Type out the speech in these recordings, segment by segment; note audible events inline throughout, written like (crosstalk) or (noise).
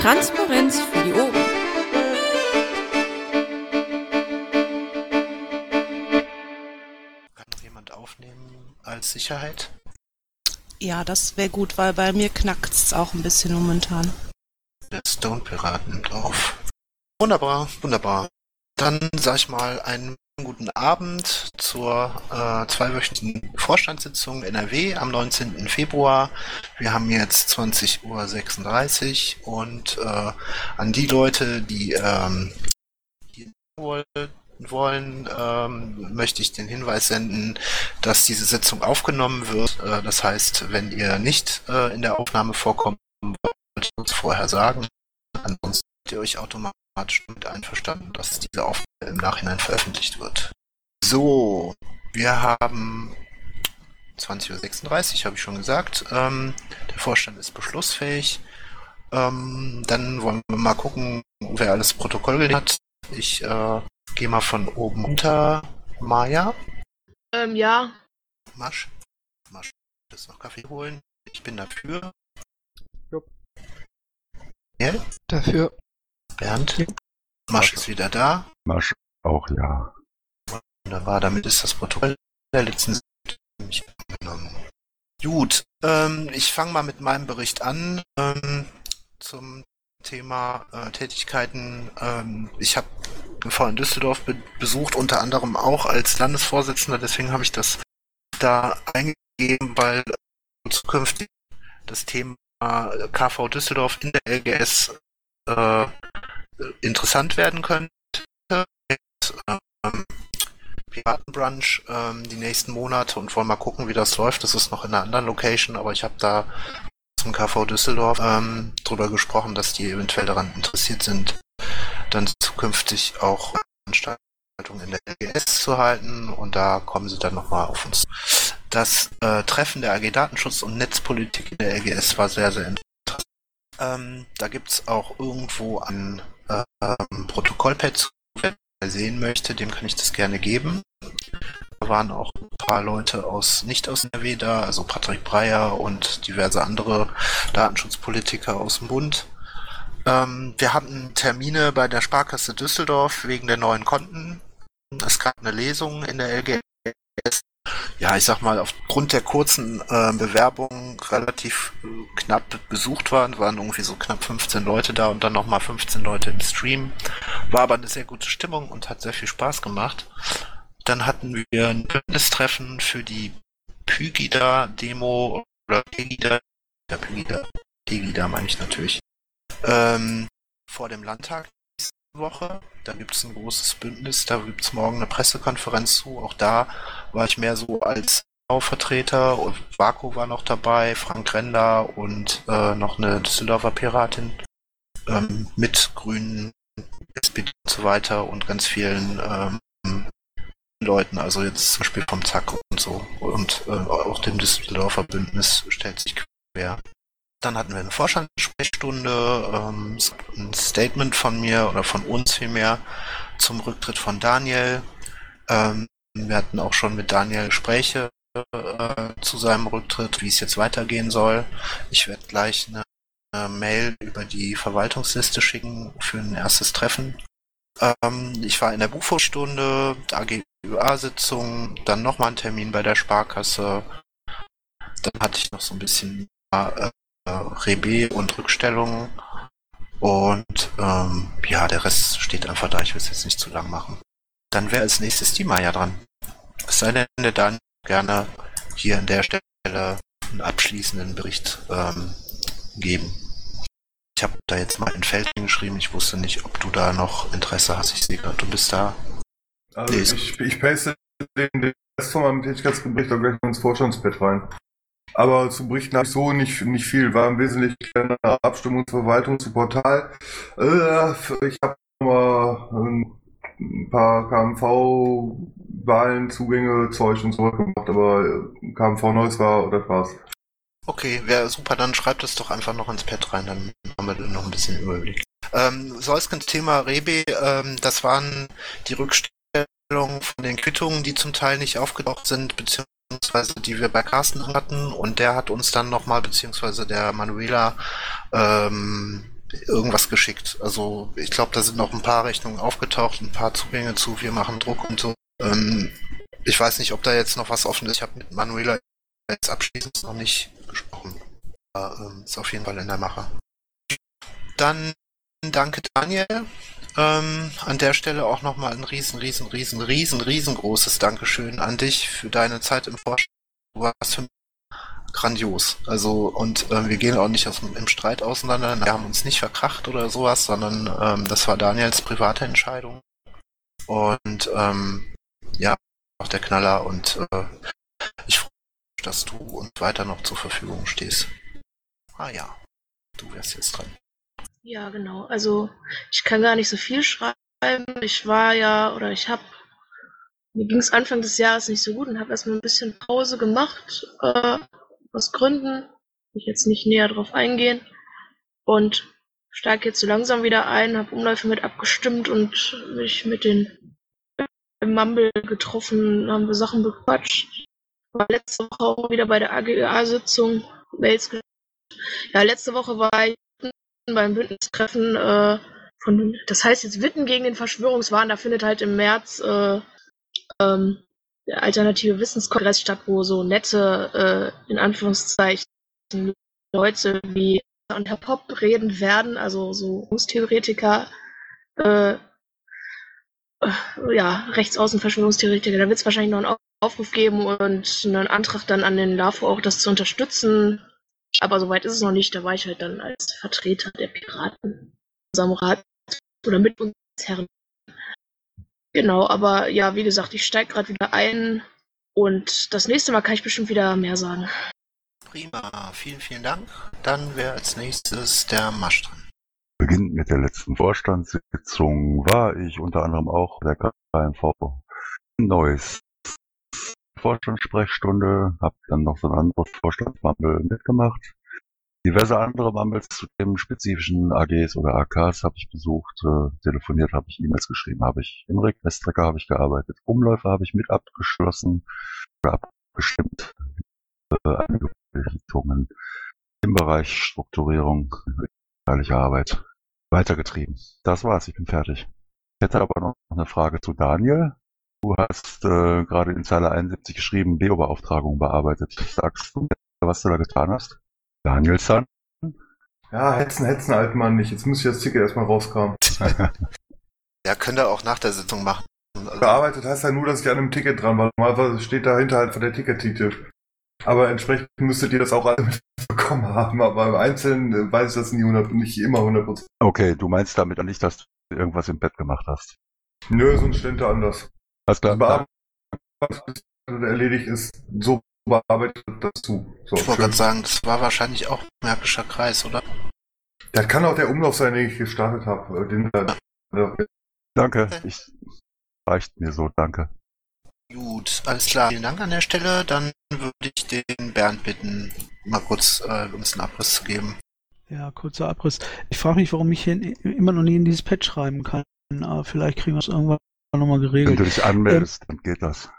Transparenz für die Ohren. Kann noch jemand aufnehmen als Sicherheit? Ja, das wäre gut, weil bei mir knackt's auch ein bisschen momentan. Der Stone Piraten nimmt auf. Wunderbar, wunderbar. Dann sag ich mal einen guten Abend zur äh, zweiwöchigen Vorstandssitzung NRW am 19. Februar. Wir haben jetzt 20.36 Uhr und äh, an die Leute, die ähm, hier wollen, ähm, möchte ich den Hinweis senden, dass diese Sitzung aufgenommen wird. Äh, das heißt, wenn ihr nicht äh, in der Aufnahme vorkommen wollt, uns vorher sagen. Ansonsten seid ihr euch automatisch damit einverstanden, dass diese Aufnahme im Nachhinein veröffentlicht wird. So, wir haben 20.36 Uhr, habe ich schon gesagt. Ähm, der Vorstand ist beschlussfähig. Ähm, dann wollen wir mal gucken, wer alles Protokoll gelegt hat. Ich äh, gehe mal von oben runter. Maja, Ähm, ja. Masch. Masch, willst noch Kaffee holen? Ich bin dafür. Jupp. Daniel? Dafür. Bernd? Masch ist wieder da. Marsch auch ja. Wunderbar, damit ist das Protokoll der letzten Sitzung nämlich angenommen. Gut, ähm, ich fange mal mit meinem Bericht an ähm, zum Thema äh, Tätigkeiten. Ähm, ich habe vorhin Düsseldorf be besucht, unter anderem auch als Landesvorsitzender, deswegen habe ich das da eingegeben, weil äh, zukünftig das Thema äh, KV Düsseldorf in der LGS äh, interessant werden könnte. Piratenbrunch ähm, die nächsten Monate und wollen mal gucken, wie das läuft. Das ist noch in einer anderen Location, aber ich habe da zum KV Düsseldorf ähm, drüber gesprochen, dass die eventuell daran interessiert sind, dann zukünftig auch Veranstaltungen in der LGS zu halten und da kommen sie dann nochmal auf uns. Das äh, Treffen der AG Datenschutz und Netzpolitik in der LGS war sehr, sehr interessant. Ähm, da gibt's auch irgendwo ein äh, ähm, Protokollpad zu, sehen möchte, dem kann ich das gerne geben. Da waren auch ein paar Leute aus nicht aus NRW da, also Patrick Breyer und diverse andere Datenschutzpolitiker aus dem Bund. Ähm, wir hatten Termine bei der Sparkasse Düsseldorf wegen der neuen Konten. Es gab eine Lesung in der LGS. Ja, ich sag mal, aufgrund der kurzen äh, Bewerbung relativ äh, knapp besucht waren, waren irgendwie so knapp 15 Leute da und dann nochmal 15 Leute im Stream. War aber eine sehr gute Stimmung und hat sehr viel Spaß gemacht. Dann hatten wir ein Bündnistreffen für die Pygida-Demo oder Pegida, ja, Pygida, Pegida meine ich natürlich, ähm, vor dem Landtag Woche. Da gibt es ein großes Bündnis, da gibt es morgen eine Pressekonferenz zu. Auch da war ich mehr so als Vertreter und Vaku war noch dabei, Frank Render und äh, noch eine Düsseldorfer Piratin ähm, mit Grünen, SPD und so weiter und ganz vielen ähm, Leuten, also jetzt zum Beispiel vom Zack und so und äh, auch dem Düsseldorfer Bündnis stellt sich quer. Dann hatten wir eine Vorstandssprechstunde, ähm, ein Statement von mir oder von uns vielmehr zum Rücktritt von Daniel. Ähm, wir hatten auch schon mit Daniel Gespräche äh, zu seinem Rücktritt, wie es jetzt weitergehen soll. Ich werde gleich eine, eine Mail über die Verwaltungsliste schicken für ein erstes Treffen. Ähm, ich war in der Buchvorstunde, AGUA-Sitzung, dann nochmal ein Termin bei der Sparkasse. Dann hatte ich noch so ein bisschen äh, Rebe und Rückstellungen. Und ähm, ja, der Rest steht einfach da. Ich will es jetzt nicht zu lang machen. Dann wäre als nächstes die Maya dran. Es sei denn, der Dan gerne hier an der Stelle einen abschließenden Bericht ähm, geben. Ich habe da jetzt mal in Feld geschrieben. Ich wusste nicht, ob du da noch Interesse hast. Ich sehe gerade, du bist da. Also Nee, ich, ich paste den, Rest von meinem Tätigkeitsbericht auch gleich mal ins Vorstandsbett rein. Aber zu berichten habe ich so nicht, nicht viel. War im Wesentlichen eine Abstimmungsverwaltung zu Portal. Äh, ich habe mal ein paar KMV-Wahlen, Zugänge, Zeug und so gemacht, aber KMV Neues war, das war's. Okay, wäre super, dann schreibt es doch einfach noch ins Pad rein, dann haben wir noch ein bisschen Überblick. Ähm, Solskens Thema Rebe, ähm, das waren die Rückstellungen von den Quittungen, die zum Teil nicht aufgetaucht sind, beziehungsweise die wir bei Carsten hatten und der hat uns dann nochmal, beziehungsweise der Manuela, ähm, irgendwas geschickt. Also ich glaube, da sind noch ein paar Rechnungen aufgetaucht, ein paar Zugänge zu, wir machen Druck und so. Ähm, ich weiß nicht, ob da jetzt noch was offen ist. Ich habe mit Manuela jetzt abschließend noch nicht gesprochen. Aber, ähm, ist auf jeden Fall in der Mache. Dann danke Daniel. Ähm, an der Stelle auch nochmal ein riesen, riesen, riesen, riesen, riesengroßes Dankeschön an dich für deine Zeit im Vorstand. Du warst für mich grandios. Also, und äh, wir gehen auch nicht aus, im Streit auseinander. Wir haben uns nicht verkracht oder sowas, sondern ähm, das war Daniels private Entscheidung. Und ähm, ja, auch der Knaller und äh, ich freue mich, dass du uns weiter noch zur Verfügung stehst. Ah ja, du wärst jetzt dran. Ja, genau. Also ich kann gar nicht so viel schreiben. Ich war ja, oder ich habe, mir ging es Anfang des Jahres nicht so gut und habe erstmal ein bisschen Pause gemacht, äh, aus Gründen. Ich jetzt nicht näher drauf eingehen. Und steige jetzt so langsam wieder ein, habe Umläufe mit abgestimmt und mich mit den Mumble getroffen, haben wir Sachen bequatscht. War letzte Woche auch wieder bei der AGA-Sitzung, Mails Ja, letzte Woche war ich beim Bündnistreffen äh, von, das heißt jetzt Witten gegen den Verschwörungswahn, da findet halt im März äh, ähm, der alternative Wissenskongress statt, wo so nette, äh, in Anführungszeichen, Leute wie und Herr Pop reden werden, also so Theoretiker, äh, ja, rechtsaußen Verschwörungstheoretiker, da wird es wahrscheinlich noch einen Aufruf geben und einen Antrag dann an den LAFO auch, das zu unterstützen. Aber soweit ist es noch nicht, da war ich halt dann als Vertreter der Piraten in unserem Rat oder mit uns Herren. Genau, aber ja, wie gesagt, ich steige gerade wieder ein und das nächste Mal kann ich bestimmt wieder mehr sagen. Prima, vielen, vielen Dank. Dann wäre als nächstes der Masch dran. Beginnend mit der letzten Vorstandssitzung war ich unter anderem auch der KMV Neues Vorstandssprechstunde, habe dann noch so ein anderes Vorstandsmammel mitgemacht. Diverse andere Mammels zu dem spezifischen AGs oder AKs habe ich besucht, äh, telefoniert habe ich, E-Mails geschrieben habe ich, im Requestrecker habe ich gearbeitet, Umläufe habe ich mit abgeschlossen oder abgestimmt, äh, einige Richtungen im Bereich Strukturierung, ehrliche Arbeit weitergetrieben. Das war's, ich bin fertig. Ich hätte aber noch eine Frage zu Daniel. Du hast äh, gerade in Zeile 71 geschrieben, Beobeauftragung bearbeitet. Sagst du, was du da getan hast? Daniel San? Ja, hetzen, hetzen, Altmann nicht. Jetzt muss ich das Ticket erstmal rauskramen. (laughs) ja, könnt ihr auch nach der Sitzung machen. Also bearbeitet heißt ja nur, dass ich an einem Ticket dran war. Normalerweise steht dahinter halt von der Tickettitel. Aber entsprechend müsstet ihr das auch alle (laughs) mitbekommen haben. Aber im Einzelnen weiß ich das nie 100, nicht immer 100%. Okay, du meinst damit nicht, dass du irgendwas im Bett gemacht hast? Nö, sonst stellt er anders. Alles klar. Bearbeitet, erledigt ist, so bearbeitet dazu. So, ich wollte gerade sagen, das war wahrscheinlich auch Märkischer Kreis, oder? Das kann auch der Umlauf sein, den ich gestartet habe. Den, ja. Danke, ich, reicht mir so, danke. Gut, alles klar. Vielen Dank an der Stelle. Dann würde ich den Bernd bitten, mal kurz äh, uns einen Abriss zu geben. Ja, kurzer Abriss. Ich frage mich, warum ich hier immer noch nie in dieses Pad schreiben kann. Aber vielleicht kriegen wir es irgendwann nochmal geregelt. Wenn du dich anmeldest, ähm, dann geht das.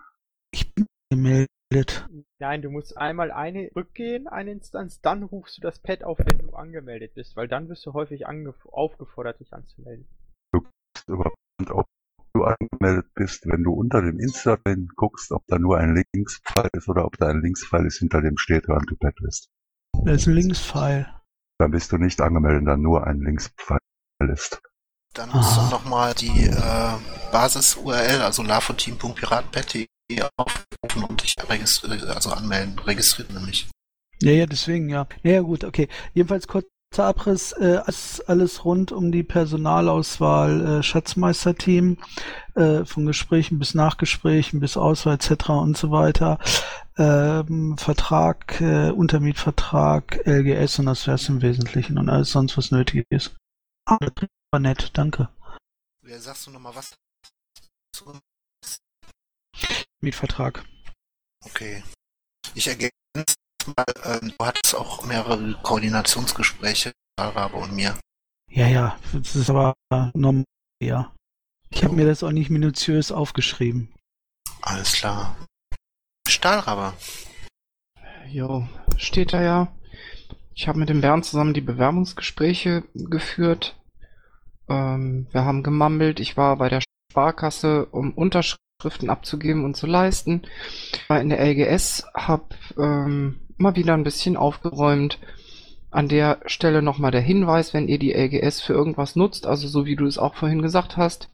Ich bin gemeldet. Nein, du musst einmal eine rückgehen, eine Instanz, dann rufst du das Pad auf, wenn du angemeldet bist, weil dann wirst du häufig aufgefordert, dich anzumelden. Du guckst überhaupt, ob du angemeldet bist, wenn du unter dem Insta-Pin guckst, ob da nur ein Linkspfeil ist oder ob da ein Linkspfeil ist, hinter dem steht, wann du Pad bist. Da ist ein Linkspfeil. Dann bist du nicht angemeldet, dann nur ein Linkspfeil ist. Dann musst du nochmal die äh, Basis-URL, also lafoteam.piratpad.de aufrufen und dich also anmelden. Registriert nämlich. Ja, ja, deswegen, ja. Ja, ja gut, okay. Jedenfalls kurzer Abriss, äh, alles rund um die Personalauswahl, äh, Schatzmeisterteam, äh, von Gesprächen bis Nachgesprächen bis Auswahl etc. und so weiter. Ähm, Vertrag, äh, Untermietvertrag, LGS und das wäre es im Wesentlichen und alles sonst, was nötig ist. Ah, war nett, danke. Wer sagst du nochmal was? Mietvertrag. Okay. Ich ergänze mal, ähm, du hattest auch mehrere Koordinationsgespräche, Rabe und mir. Ja, ja, das ist aber normal, ja. Ich habe mir das auch nicht minutiös aufgeschrieben. Alles klar. Stahlraber. Jo, steht da ja. ich habe mit dem Bernd zusammen die Bewerbungsgespräche geführt. Ähm, wir haben gemammelt. Ich war bei der Sparkasse, um Unterschriften abzugeben und zu leisten. War in der LGS, habe ähm, mal wieder ein bisschen aufgeräumt. An der Stelle nochmal der Hinweis, wenn ihr die LGS für irgendwas nutzt, also so wie du es auch vorhin gesagt hast,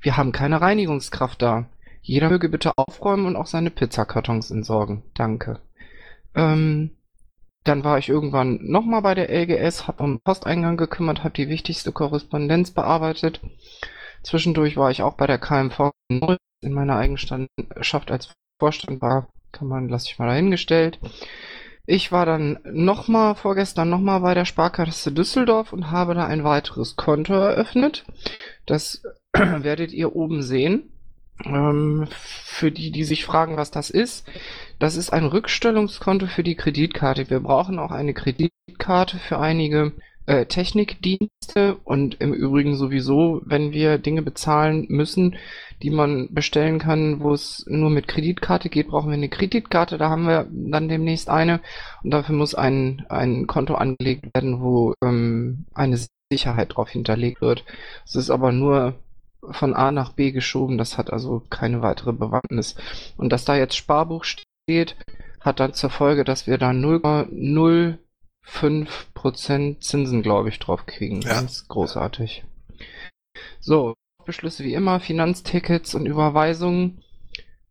wir haben keine Reinigungskraft da. Jeder möge bitte aufräumen und auch seine Pizzakartons entsorgen. Danke. Ähm, dann war ich irgendwann nochmal bei der LGS, habe um Posteingang gekümmert, habe die wichtigste Korrespondenz bearbeitet. Zwischendurch war ich auch bei der KMV in meiner Eigenschaft als Vorstand war, kann man, lasse ich mal dahingestellt. Ich war dann nochmal, vorgestern nochmal bei der Sparkasse Düsseldorf und habe da ein weiteres Konto eröffnet. Das (clears throat) werdet ihr oben sehen. Ähm, für die, die sich fragen, was das ist, das ist ein Rückstellungskonto für die Kreditkarte. Wir brauchen auch eine Kreditkarte für einige äh, Technikdienste und im Übrigen sowieso, wenn wir Dinge bezahlen müssen, die man bestellen kann, wo es nur mit Kreditkarte geht, brauchen wir eine Kreditkarte. Da haben wir dann demnächst eine und dafür muss ein, ein Konto angelegt werden, wo ähm, eine Sicherheit drauf hinterlegt wird. Es ist aber nur von A nach B geschoben, das hat also keine weitere Bewandtnis. Und dass da jetzt Sparbuch steht, hat dann zur Folge, dass wir da 0,0 5% Zinsen, glaube ich, drauf kriegen. Ja. Ganz großartig. So, Beschlüsse wie immer, Finanztickets und Überweisungen.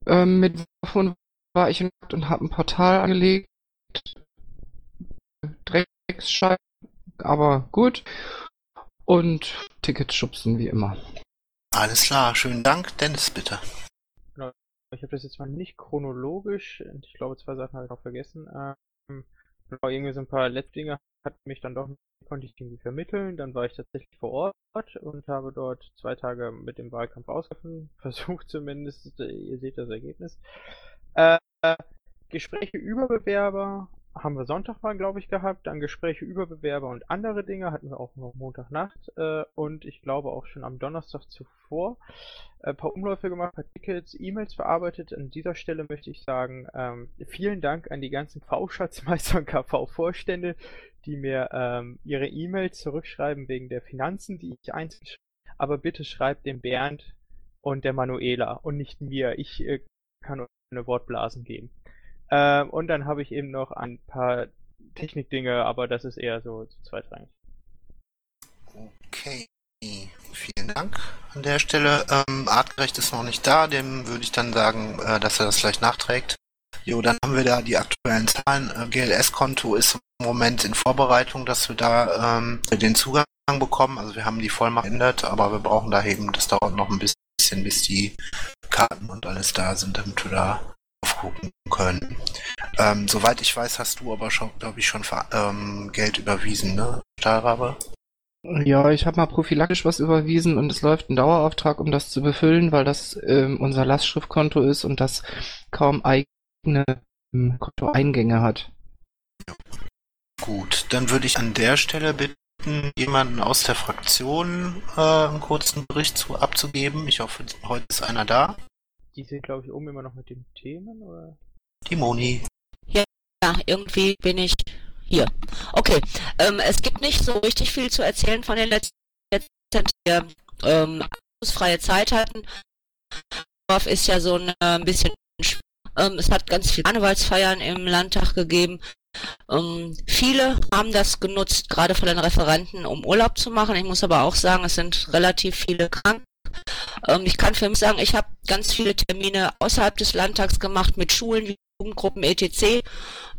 Ähm, mit Vodafone war ich und habe ein Portal angelegt. Drecksscheiße, aber gut. Und Tickets schubsen wie immer. Alles klar, schönen Dank. Dennis, bitte. Genau. Ich habe das jetzt mal nicht chronologisch. Ich glaube, zwei Sachen habe ich noch vergessen. Ähm, genau, irgendwie so ein paar letzte Dinge hat mich dann doch, konnte ich irgendwie vermitteln. Dann war ich tatsächlich vor Ort und habe dort zwei Tage mit dem Wahlkampf ausgeholfen. (laughs) Versucht zumindest, ihr seht das Ergebnis. Äh, Gespräche über Bewerber haben wir Sonntag mal, glaube ich, gehabt. Dann Gespräche über Bewerber und andere Dinge hatten wir auch noch Montagnacht äh, und ich glaube auch schon am Donnerstag zuvor ein paar Umläufe gemacht, paar Tickets, E-Mails verarbeitet. An dieser Stelle möchte ich sagen, ähm, vielen Dank an die ganzen V-Schatzmeister und KV-Vorstände, die mir ähm, ihre E-Mails zurückschreiben wegen der Finanzen, die ich einzeln Aber bitte schreibt dem Bernd und der Manuela und nicht mir. Ich äh, kann eine Wortblasen geben. Ähm, und dann habe ich eben noch ein paar Technikdinge, aber das ist eher so zweitrangig. Okay. Vielen Dank an der Stelle. Ähm, Artgerecht ist noch nicht da, dem würde ich dann sagen, äh, dass er das vielleicht nachträgt. Jo, dann haben wir da die aktuellen Zahlen. Äh, GLS-Konto ist im Moment in Vorbereitung, dass wir da ähm, den Zugang bekommen. Also wir haben die Vollmacht geändert, aber wir brauchen da eben, das dauert noch ein bisschen, bis die Karten und alles da sind, damit wir da aufgucken können. Ähm, soweit ich weiß, hast du aber schon, glaube ich, schon ähm, Geld überwiesen, ne, Stahlrabe? Ja, ich habe mal prophylaktisch was überwiesen und es läuft ein Dauerauftrag, um das zu befüllen, weil das ähm, unser Lastschriftkonto ist und das kaum eigene ähm, Kontoeingänge hat. Gut, dann würde ich an der Stelle bitten, jemanden aus der Fraktion äh, einen kurzen Bericht zu abzugeben. Ich hoffe, heute ist einer da. Die sind, glaube ich, oben immer noch mit den Themen, oder? Die Moni. Ja, irgendwie bin ich hier. Okay. Ähm, es gibt nicht so richtig viel zu erzählen von den letzten Jahren, wir ähm, freie Zeit hatten. Dorf ist ja so ein äh, bisschen ähm, es hat ganz viele Karnevalsfeiern im Landtag gegeben. Ähm, viele haben das genutzt, gerade von den Referenten, um Urlaub zu machen. Ich muss aber auch sagen, es sind relativ viele krank. Ähm, ich kann für mich sagen, ich habe ganz viele Termine außerhalb des Landtags gemacht mit Schulen, Jugendgruppen etc.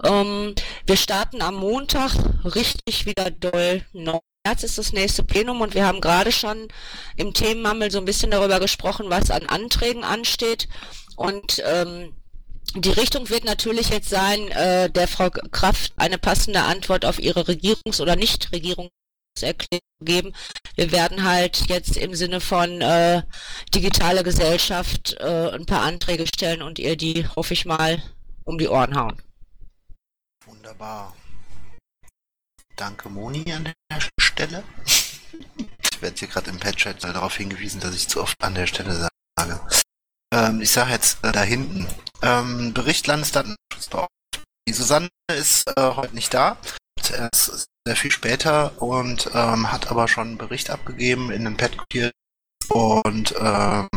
Ähm, wir starten am Montag richtig wieder doll. 9. März ist das nächste Plenum und wir haben gerade schon im Themenmammel so ein bisschen darüber gesprochen, was an Anträgen ansteht. Und ähm, die Richtung wird natürlich jetzt sein, äh, der Frau Kraft eine passende Antwort auf ihre Regierungs- oder Nichtregierungs Erklärung geben. Wir werden halt jetzt im Sinne von äh, digitale Gesellschaft äh, ein paar Anträge stellen und ihr die, hoffe ich mal, um die Ohren hauen. Wunderbar. Danke Moni an der Stelle. Ich werde hier gerade im Patchat darauf hingewiesen, dass ich zu oft an der Stelle sage. Ähm, ich sage jetzt äh, da hinten. Ähm, Bericht Landesdatenschutz Die Susanne ist äh, heute nicht da kommt erst sehr viel später und ähm, hat aber schon einen Bericht abgegeben in einem Pad und ähm,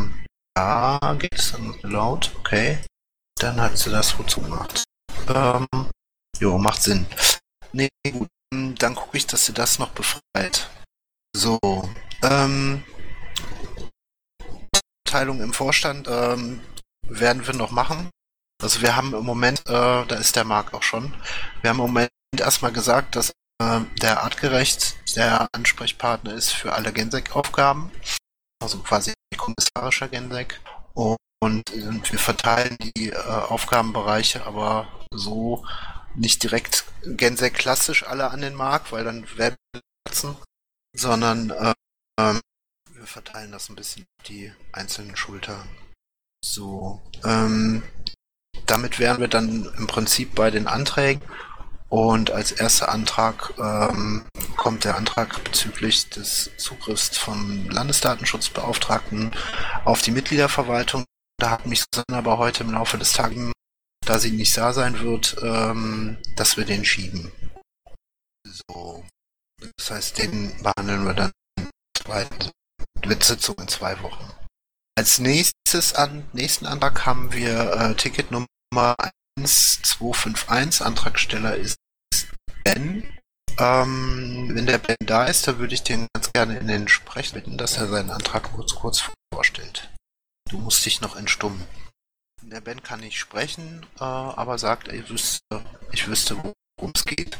geht es dann laut, okay. Dann hat sie das wozu gemacht. Ähm, jo, macht Sinn. Nee, gut, dann gucke ich, dass sie das noch befreit. So, ähm, Teilung im Vorstand ähm, werden wir noch machen. Also wir haben im Moment, äh, da ist der Marc auch schon, wir haben im Moment erstmal gesagt, dass der artgerecht der Ansprechpartner ist für alle Gensec-Aufgaben, also quasi kommissarischer Gensec. Und, und wir verteilen die äh, Aufgabenbereiche aber so nicht direkt Gensec klassisch alle an den Markt, weil dann werden sondern äh, wir verteilen das ein bisschen auf die einzelnen Schultern. So, ähm, damit wären wir dann im Prinzip bei den Anträgen. Und als erster Antrag ähm, kommt der Antrag bezüglich des Zugriffs vom Landesdatenschutzbeauftragten auf die Mitgliederverwaltung. Da hat mich Susanne aber heute im Laufe des Tages, da sie nicht da sein wird, ähm, dass wir den schieben. So. Das heißt, den behandeln wir dann zweiten Sitzung in zwei Wochen. Als nächstes an, nächsten Antrag haben wir äh, Ticket Nummer 1251. Antragsteller ist Ben. Ähm, wenn der Ben da ist, dann würde ich den ganz gerne in den Sprech bitten, dass er seinen Antrag kurz, kurz vorstellt. Du musst dich noch entstummen. Der Ben kann nicht sprechen, äh, aber sagt, er wüsste, ich wüsste, worum es geht.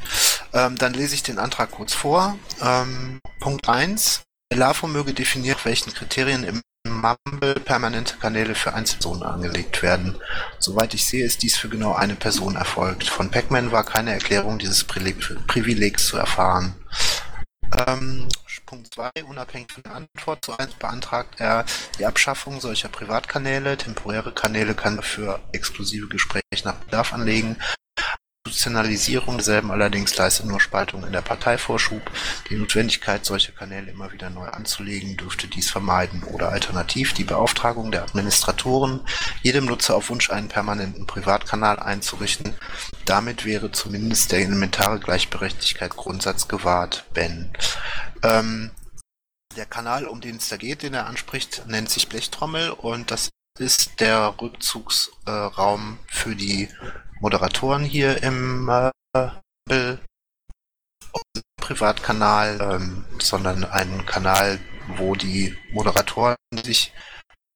Ähm, dann lese ich den Antrag kurz vor. Ähm, Punkt 1. Der LAFO möge definieren, welchen Kriterien im Mumble permanente Kanäle für Einzelpersonen angelegt werden. Soweit ich sehe, ist dies für genau eine Person erfolgt. Von Pacman war keine Erklärung dieses Privilegs zu erfahren. Ähm, Punkt 2. Unabhängig von der Antwort zu 1 beantragt er die Abschaffung solcher Privatkanäle. Temporäre Kanäle kann er für exklusive Gespräche nach Bedarf anlegen. Institutionalisierung derselben allerdings leistet nur Spaltung in der Partei Vorschub. Die Notwendigkeit, solche Kanäle immer wieder neu anzulegen, dürfte dies vermeiden oder alternativ die Beauftragung der Administratoren, jedem Nutzer auf Wunsch einen permanenten Privatkanal einzurichten. Damit wäre zumindest der elementare Gleichberechtigkeit Grundsatz gewahrt. Ben. Ähm, der Kanal, um den es da geht, den er anspricht, nennt sich Blechtrommel und das ist der Rückzugsraum äh, für die Moderatoren hier im äh, Privatkanal, ähm, sondern einen Kanal, wo die Moderatoren sich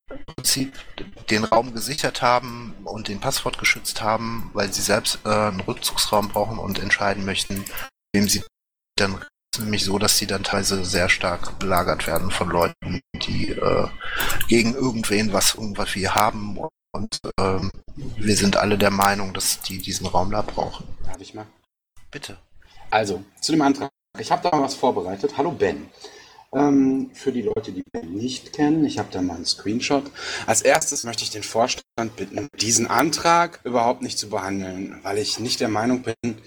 im Prinzip den Raum gesichert haben und den Passwort geschützt haben, weil sie selbst äh, einen Rückzugsraum brauchen und entscheiden möchten, wem sie dann nämlich so, dass sie dann teilweise sehr stark belagert werden von Leuten, die äh, gegen irgendwen was irgendwie haben und ähm, wir sind alle der Meinung, dass die diesen Raum da brauchen. Darf ich mal? Bitte. Also, zu dem Antrag. Ich habe da mal was vorbereitet. Hallo Ben. Ähm, für die Leute, die Ben nicht kennen, ich habe da mal einen Screenshot. Als erstes möchte ich den Vorstand bitten, diesen Antrag überhaupt nicht zu behandeln, weil ich nicht der Meinung bin,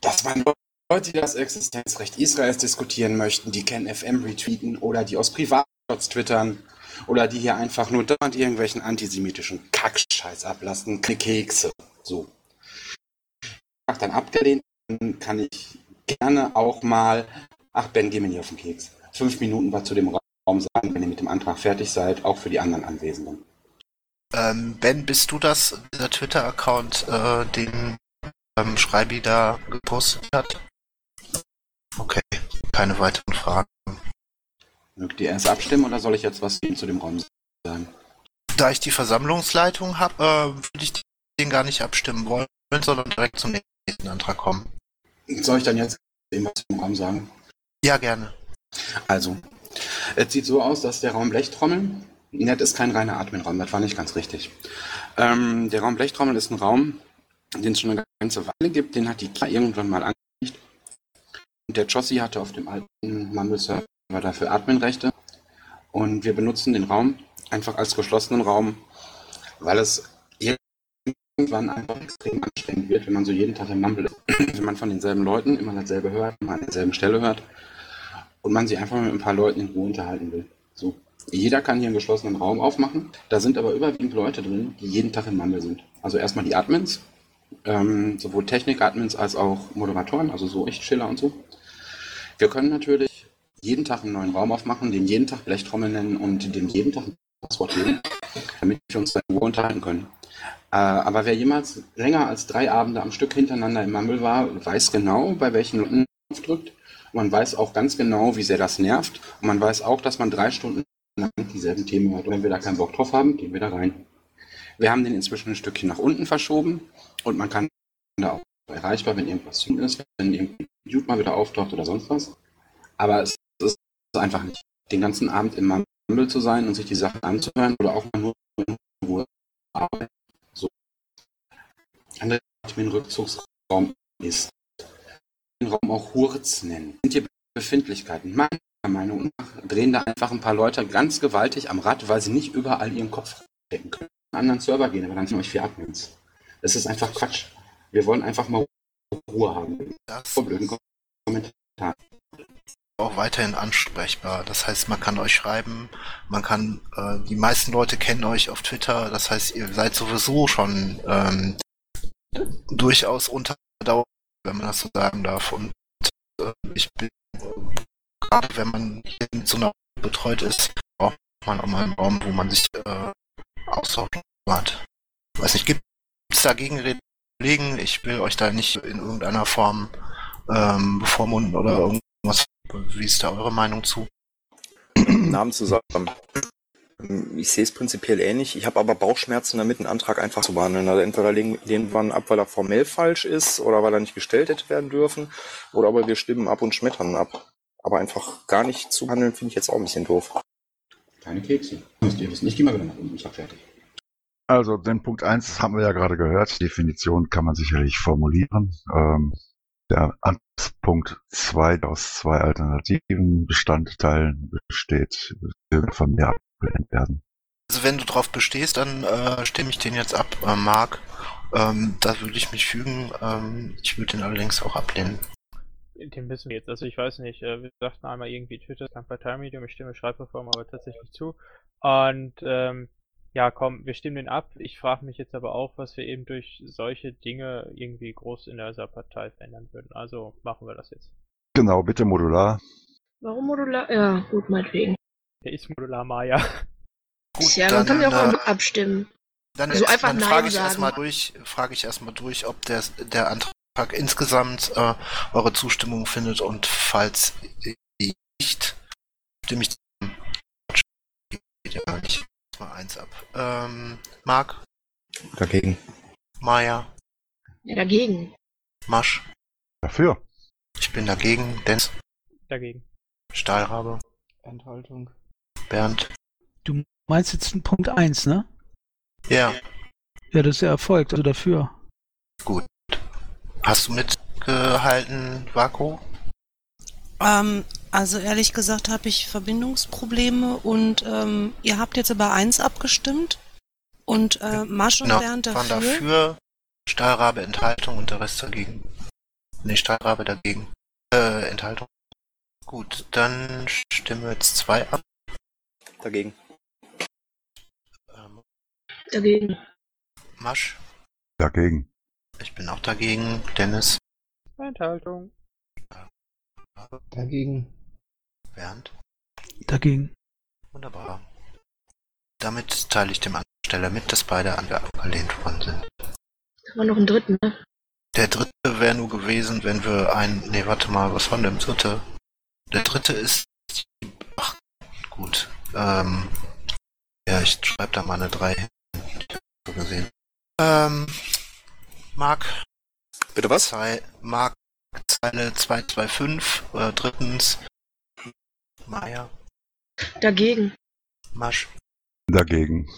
dass man Leute, die das Existenzrecht Israels diskutieren möchten, die KenFM retweeten oder die aus Privatshots twittern, oder die hier einfach nur dauernd irgendwelchen antisemitischen Kackscheiß ablassen. Kekse. So. Ich dann abgelehnt, dann kann ich gerne auch mal. Ach, Ben, geh mir nicht auf den Keks. Fünf Minuten war zu dem Raum sagen, wenn ihr mit dem Antrag fertig seid, auch für die anderen Anwesenden. Ähm, ben, bist du das, dieser Twitter-Account, äh, den ähm, Schreibi da gepostet hat? Okay, keine weiteren Fragen. Mögt ihr erst abstimmen oder soll ich jetzt was zu dem Raum sagen? Da ich die Versammlungsleitung habe, äh, würde ich den gar nicht abstimmen wollen, sondern direkt zum nächsten Antrag kommen. Soll ich dann jetzt was zu dem Raum sagen? Ja, gerne. Also, es sieht so aus, dass der Raum Blechtrommeln, nett ist kein reiner Adminraum, das war nicht ganz richtig. Ähm, der Raum Blechtrommeln ist ein Raum, den es schon eine ganze Weile gibt, den hat die Kia irgendwann mal angekündigt. Und der Jossi hatte auf dem alten War dafür Adminrechte. Und wir benutzen den Raum einfach als geschlossenen Raum, weil es irgendwann einfach extrem anstrengend wird, wenn man so jeden Tag im Mumble ist. (clears throat) wenn man von denselben Leuten immer dasselbe hört, immer an derselben Stelle hört und man sich einfach mit ein paar Leuten in Ruhe unterhalten will. So. Jeder kann hier einen geschlossenen Raum aufmachen. Da sind aber überwiegend Leute drin, die jeden Tag im Mumble sind. Also erstmal die Admins, ähm, sowohl Technik-Admins als auch Moderatoren, also so ich, Schiller und so. Wir können natürlich jeden Tag einen neuen Raum aufmachen, den jeden Tag Blechtrommel nennen und dem jeden Tag ein Passwort geben, damit wir uns dann in unterhalten können. Äh, aber wer jemals länger als drei Abende am Stück hintereinander im Mumble war, weiß genau, bei welchen Leuten man drückt. Und man weiß auch ganz genau, wie sehr das nervt. Und man weiß auch, dass man drei Stunden lang dieselben Themen hört. Und wenn wir da keinen Bock drauf haben, gehen wir da rein. Wir haben den inzwischen ein Stückchen nach unten verschoben und man kann da auch erreichbar, wenn irgendwas zu ist, wenn irgendwie YouTube mal wieder auftaucht oder sonst was. Aber es einfach nicht, den ganzen Abend im Mumble zu sein und sich die Sachen anzuhören oder auch mal nur in Ruhe arbeiten. So. Andere Rückzugsraum ist. Den Raum auch Hurz nennen. Sind hier Befindlichkeiten? Meiner Meinung nach drehen da einfach ein paar Leute ganz gewaltig am Rad, weil sie nicht überall ihren Kopf stecken können. Einen anderen Server gehen, aber dann sind euch vier Admins. Das ist einfach Quatsch. Wir wollen einfach mal Ruhe haben. Das Vor blöden Kommentaren. Auch weiterhin ansprechbar. Das heißt, man kann euch schreiben, man kann, äh, die meisten Leute kennen euch auf Twitter, das heißt, ihr seid sowieso schon ähm, durchaus unter Dauer, wenn man das so sagen darf. Und äh, ich bin, äh, gerade wenn man hier mit so einer betreut ist, braucht man auch mal einen Raum, wo man sich äh, austauschen hat. Weiß nicht, gibt es da Gegenreden? Ich will euch da nicht in irgendeiner Form ähm, bevormunden oder irgendwas. Wie ist da eure Meinung zu? Namen zusammen. Ich sehe es prinzipiell ähnlich. Ich habe aber Bauchschmerzen damit, einen Antrag einfach zu behandeln. Also entweder lehnen wir ihn ab, weil er formell falsch ist oder weil er nicht gestellt hätte werden dürfen. Oder aber wir stimmen ab und schmettern ab. Aber einfach gar nicht zu behandeln, finde ich jetzt auch ein bisschen doof. Keine Kekse. Müsst ihr wissen. Ich gehe mal wieder nach unten. Ich hab fertig. Also den Punkt eins haben wir ja gerade gehört. Definition kann man sicherlich formulieren. Ähm, der Punkt zwei der aus zwei alternativen Bestandteilen besteht, will von mir abgelehnt werden. Also wenn du drauf bestehst, dann äh, stimme ich den jetzt ab, äh, Marc. Ähm, da würde ich mich fügen. Ähm, ich würde den allerdings auch ablehnen. Den wissen wir jetzt. Also ich weiß nicht, äh, wir sagten einmal irgendwie Twitter ist kein Parteimedium, ich stimme Schreibreform aber tatsächlich zu. Und ähm, ja, komm, wir stimmen den ab. Ich frage mich jetzt aber auch, was wir eben durch solche Dinge irgendwie groß in dieser Partei verändern würden. Also machen wir das jetzt. Genau, bitte modular. Warum modular? Ja, gut, meinetwegen. Der ist modular Maya. Gut, ja, man kann ja auch äh, mal abstimmen. Dann, Also jetzt- einfach dann frage ich erstmal durch, frage ich erstmal durch, ob der, der Antrag insgesamt äh, eure Zustimmung findet und falls nicht, stimme ich geht ja nicht. Mal eins ab. Ähm, Marc, Dagegen. Maya, Ja, dagegen. Masch, Dafür. ich bin dagegen, Dennis, Dagegen. Stahlrabe, Enthaltung. Bernd. Du meinst jetzt Punkt 1, ne? Ja, Ja, das ist ja erfolgt, also dafür. gut. Hast du mitgehalten, Vako? Ähm, also ehrlich gesagt habe ich Verbindungsprobleme und ähm, ihr habt jetzt über eins abgestimmt und äh, Masch und Genau, Bernd waren dafür. dafür, Stahlrabe Enthaltung und der Rest dagegen. Nee, Stahlrabe dagegen. Äh, Enthaltung. Gut, dann stimmen wir jetzt zwei ab. Dagegen. Ähm, Dagegen. Masch, Dagegen. ich bin auch dagegen. Dennis, Enthaltung. Dagegen. Bernd. Dagegen. Wunderbar. Damit teile ich dem Ansteller mit, dass beide an abgelehnt worden sind. Da war noch ein dritten, ne? Der dritte wäre nur gewesen, wenn wir ein. Nee, warte mal, was war denn der dritte? Der dritte ist. Ach, gut. Ähm, ja, ich schreibe da mal eine 3 hin. So gesehen. Ähm, Marc. Bitte was? Marc, Zeile 225. Äh, drittens. Maya, Dagegen. Masch. Dagegen.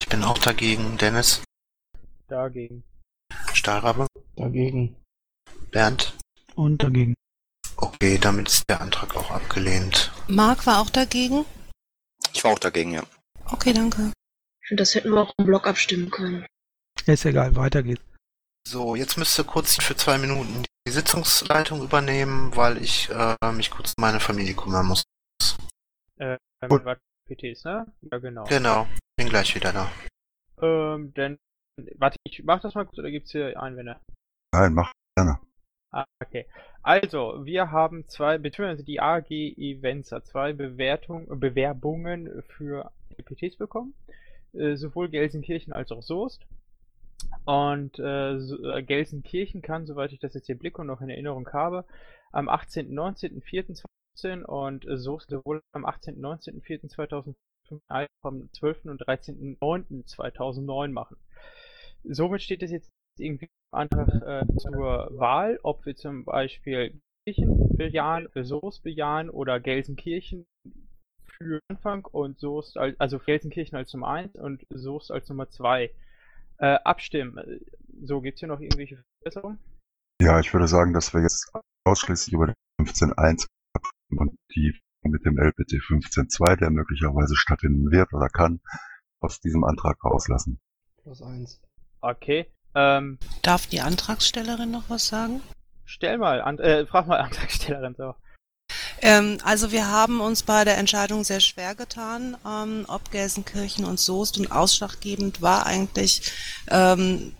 Ich bin auch dagegen. Dennis, Dagegen. Stahlrabe, Dagegen. Bernd. Und dagegen. Okay, damit ist der Antrag auch abgelehnt. Marc war auch dagegen? Ich war auch dagegen, ja. Okay, danke. Das hätten wir auch im Blog abstimmen können. Ist egal, weiter geht's. So, jetzt müsst ihr kurz für zwei Minuten die Sitzungsleitung übernehmen, weil ich äh, mich kurz um meine Familie kümmern muss. Äh, Gut. mit PTs, ne? Ja, genau. Genau, bin gleich wieder da. Ähm, dann warte, ich mach das mal kurz oder gibt's hier Einwände? Nein, mach gerne. Ah, okay. Also, wir haben zwei, beziehungsweise die AG Events hat zwei Bewertung, Bewerbungen für LPTs bekommen. Äh, sowohl Gelsenkirchen als auch Soest. Und äh, so, äh, Gelsenkirchen kann, soweit ich das jetzt hier blicke und noch in Erinnerung habe, am 18., 19., 4.2015 und äh, Soest sowohl am 18., 19., 4.2015 als auch am 12. und 13.09.2009 machen. Somit steht es jetzt irgendwie im Antrag äh, zur Wahl, ob wir zum Beispiel Kirchen bejahen, Soest bejahen oder Gelsenkirchen für Anfang und Soest als, also Gelsenkirchen als Nummer 1 und Soest als Nummer 2 äh, abstimmen. So, gibt's hier noch irgendwelche Verbesserungen? Ja, ich würde sagen, dass wir jetzt ausschließlich über den 15.1 und die mit dem LPT 15.2, der möglicherweise stattfinden wird oder kann, aus diesem Antrag rauslassen. Plus eins. Okay. Ähm, Darf die Antragstellerin noch was sagen? stell mal, an, äh, frag mal (laughs) Antragstellerin so. Ähm, also wir haben uns bei der Entscheidung sehr schwer getan, ähm, ob Gelsenkirchen und Soest und ausschlaggebend war eigentlich, ähm,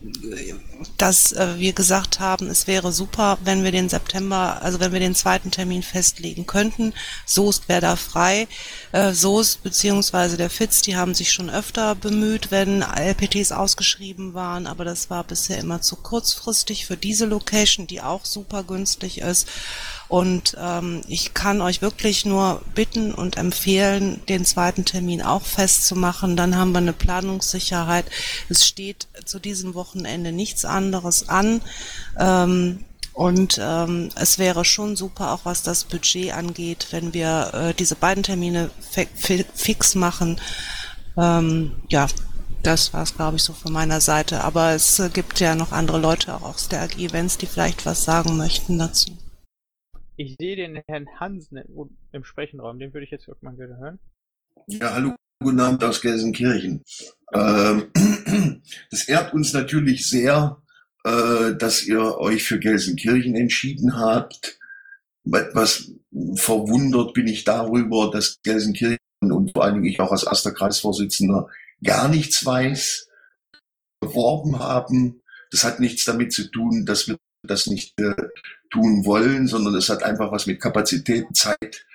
dass äh, wir gesagt haben, es wäre super, wenn wir den September, also wenn wir den zweiten Termin festlegen könnten. Soest wäre da frei. Äh, Soest beziehungsweise der FITZ, die haben sich schon öfter bemüht, wenn LPTs ausgeschrieben waren, aber das war bisher immer zu kurzfristig für diese Location, die auch super günstig ist. Und ähm, ich kann euch wirklich nur bitten und empfehlen, den zweiten Termin auch festzumachen. Dann haben wir eine Planungssicherheit. Es steht zu diesem Wochenende nichts anderes an. Ähm, und ähm, es wäre schon super, auch was das Budget angeht, wenn wir äh, diese beiden Termine fi fi fix machen. Ähm, ja, das war es, glaube ich, so von meiner Seite. Aber es äh, gibt ja noch andere Leute auch aus der AG Events, die vielleicht was sagen möchten dazu. Ich sehe den Herrn Hansen im, im Sprechenraum, den würde ich jetzt mal gerne hören. Ja, hallo, guten Abend aus Gelsenkirchen. Ähm, (clears throat) das ehrt uns natürlich sehr, äh, dass ihr euch für Gelsenkirchen entschieden habt. Etwas verwundert bin ich darüber, dass Gelsenkirchen und vor allen Dingen ich auch als erster Kreisvorsitzender gar nichts weiß, beworben haben. Das hat nichts damit zu tun, dass wir das nicht äh, tun wollen, sondern es hat einfach was mit Kapazität, Zeit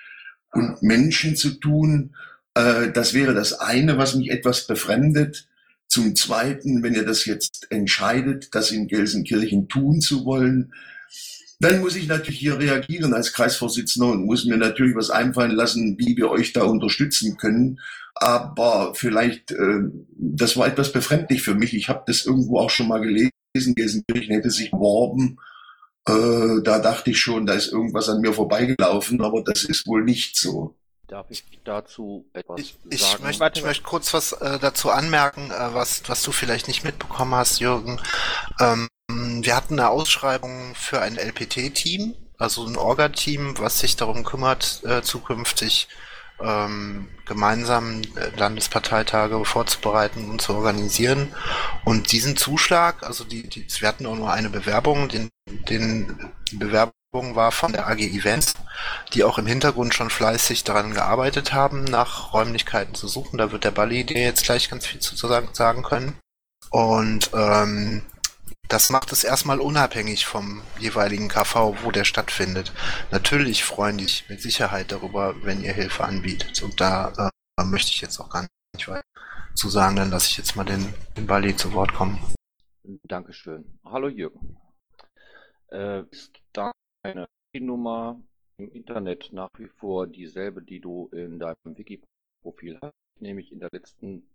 und Menschen zu tun. Äh, das wäre das eine, was mich etwas befremdet. Zum Zweiten, wenn ihr das jetzt entscheidet, das in Gelsenkirchen tun zu wollen, dann muss ich natürlich hier reagieren als Kreisvorsitzender und muss mir natürlich was einfallen lassen, wie wir euch da unterstützen können. Aber vielleicht, äh, das war etwas befremdlich für mich. Ich habe das irgendwo auch schon mal gelesen. Gelsenkirchen hätte sich beworben äh, da dachte ich schon, da ist irgendwas an mir vorbeigelaufen, aber das ist wohl nicht so. Darf ich dazu etwas Ich, ich, sagen? möchte, ich möchte kurz was äh, dazu anmerken, äh, was, was du vielleicht nicht mitbekommen hast, Jürgen. Ähm, wir hatten eine Ausschreibung für ein LPT-Team, also ein Orga-Team, was sich darum kümmert, äh, zukünftig ähm, gemeinsam äh, Landesparteitage vorzubereiten und zu organisieren. Und diesen Zuschlag, also die, die, wir hatten auch nur eine Bewerbung, den, den, Bewerbung war von der AG Events, die auch im Hintergrund schon fleißig daran gearbeitet haben, nach Räumlichkeiten zu suchen. Da wird der Balli dir jetzt gleich ganz viel zu sagen können. Und ähm, das macht es erstmal unabhängig vom jeweiligen KV, wo der stattfindet. Natürlich freuen die sich mit Sicherheit darüber, wenn ihr Hilfe anbietet. Und da äh, möchte ich jetzt auch gar nicht weiter zu sagen, dann lasse ich jetzt mal den, den Balli zu Wort kommen. Dankeschön. Hallo Jürgen. Äh, ist deine Nummer im Internet nach wie vor dieselbe, die du in deinem Wiki-Profil hast? Nämlich in der letzten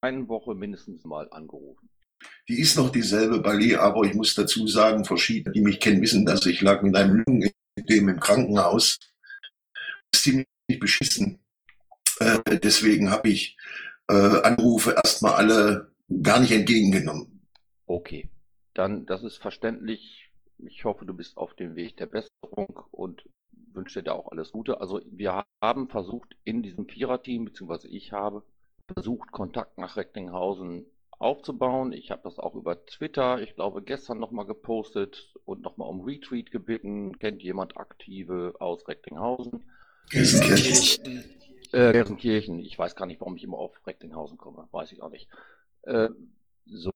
einen Woche mindestens mal angerufen. Die ist noch dieselbe Ballet, aber ich muss dazu sagen, verschiedene, die mich kennen, wissen, dass ich lag mit einem Lungenödem im Krankenhaus. Ziemlich beschissen. Äh, deswegen habe ich äh, Anrufe erstmal alle gar nicht entgegengenommen. Okay, dann das ist verständlich. Ich hoffe, du bist auf dem Weg der Besserung und wünsche dir auch alles Gute. Also wir haben versucht in diesem Viererteam, beziehungsweise ich habe versucht, Kontakt nach Recklinghausen aufzubauen. Ich habe das auch über Twitter, ich glaube, gestern nochmal gepostet und nochmal um Retweet gebeten. Kennt jemand Aktive aus Recklinghausen? Gelsenkirchen. Äh, Gelsenkirchen. Ich weiß gar nicht, warum ich immer auf Recklinghausen komme. Weiß ich auch nicht. Äh, so.